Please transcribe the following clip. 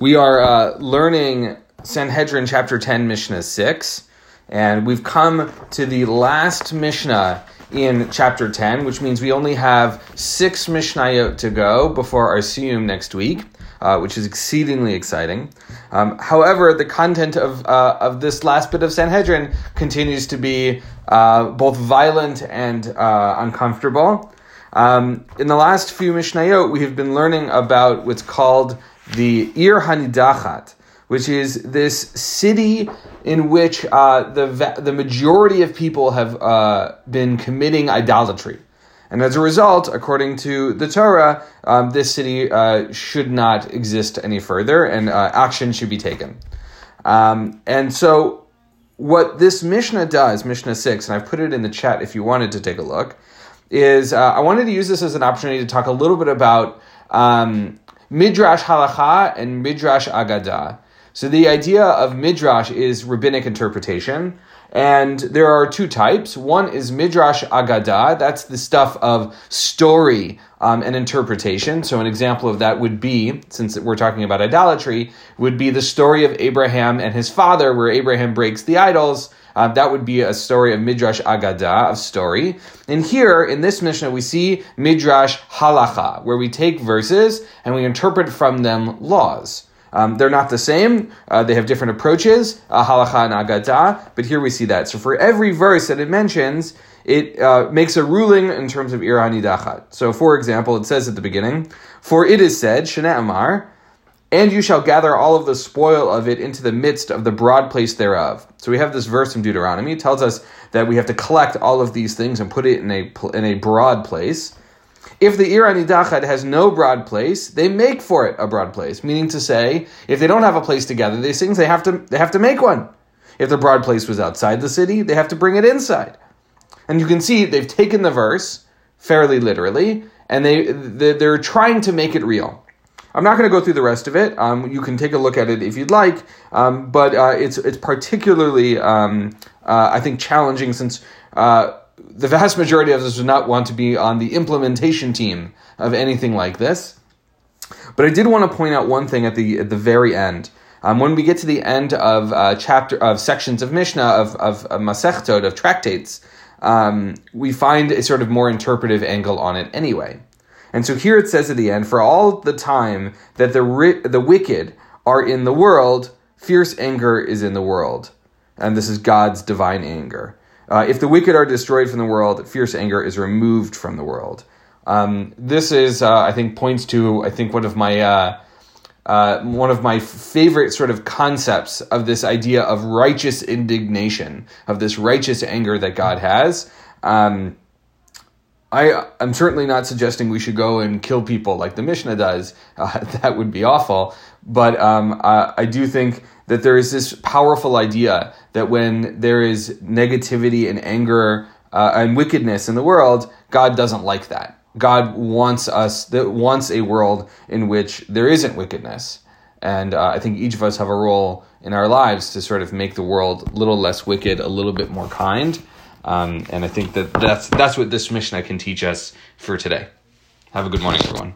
We are uh, learning Sanhedrin chapter 10, Mishnah 6, and we've come to the last Mishnah in chapter 10, which means we only have six Mishnayot to go before our Siyum next week, uh, which is exceedingly exciting. Um, however, the content of, uh, of this last bit of Sanhedrin continues to be uh, both violent and uh, uncomfortable. Um, in the last few Mishnayot, we have been learning about what's called the Ir Hanidachat, which is this city in which uh, the the majority of people have uh, been committing idolatry, and as a result, according to the Torah, um, this city uh, should not exist any further, and uh, action should be taken. Um, and so, what this Mishnah does, Mishnah six, and I've put it in the chat if you wanted to take a look, is uh, I wanted to use this as an opportunity to talk a little bit about. Um, Midrash Halacha and Midrash Agadah. So the idea of Midrash is rabbinic interpretation. And there are two types. One is Midrash Agadah. That's the stuff of story um, and interpretation. So an example of that would be, since we're talking about idolatry, would be the story of Abraham and his father, where Abraham breaks the idols uh, that would be a story of Midrash Agada, of story. And here, in this Mishnah, we see Midrash Halacha, where we take verses and we interpret from them laws. Um, they're not the same. Uh, they have different approaches, uh, halacha and agada, but here we see that. So for every verse that it mentions, it uh, makes a ruling in terms of Ir Hanidachat. So for example, it says at the beginning, For it is said, Shene'emar, and you shall gather all of the spoil of it into the midst of the broad place thereof. So we have this verse in Deuteronomy. It tells us that we have to collect all of these things and put it in a, in a broad place. If the Ir Hanidachat has no broad place, they make for it a broad place. Meaning to say, if they don't have a place to gather these things, they have to, they have to make one. If the broad place was outside the city, they have to bring it inside. And you can see they've taken the verse fairly literally, and they, they're trying to make it real. I'm not going to go through the rest of it. Um, you can take a look at it if you'd like, um, but uh, it's it's particularly um, uh, I think challenging since uh, the vast majority of us do not want to be on the implementation team of anything like this. But I did want to point out one thing at the at the very end. Um, when we get to the end of uh, chapter of sections of Mishnah of of, of Masechtot of tractates, um, we find a sort of more interpretive angle on it anyway. And so here it says at the end, for all the time that the ri- the wicked are in the world, fierce anger is in the world, and this is God's divine anger. Uh, if the wicked are destroyed from the world, fierce anger is removed from the world. Um, this is, uh, I think, points to I think one of my uh, uh one of my favorite sort of concepts of this idea of righteous indignation, of this righteous anger that God has. Um, I am certainly not suggesting we should go and kill people like the Mishnah does. Uh, that would be awful. But um, I, I do think that there is this powerful idea that when there is negativity and anger uh, and wickedness in the world, God doesn't like that. God wants us that wants a world in which there isn't wickedness, and uh, I think each of us have a role in our lives to sort of make the world a little less wicked, a little bit more kind. Um, and I think that that's that's what this Mishnah can teach us for today. Have a good morning, everyone.